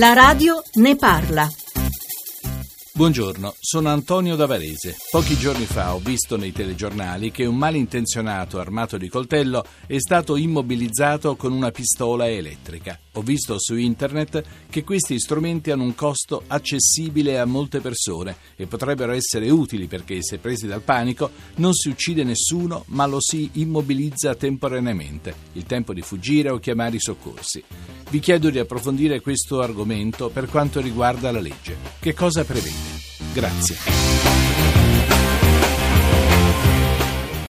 La radio ne parla. Buongiorno, sono Antonio Davarese. Pochi giorni fa ho visto nei telegiornali che un malintenzionato armato di coltello è stato immobilizzato con una pistola elettrica. Ho visto su internet che questi strumenti hanno un costo accessibile a molte persone e potrebbero essere utili perché se presi dal panico non si uccide nessuno ma lo si immobilizza temporaneamente, il tempo di fuggire o chiamare i soccorsi. Vi chiedo di approfondire questo argomento per quanto riguarda la legge. Che cosa prevede? Grazie.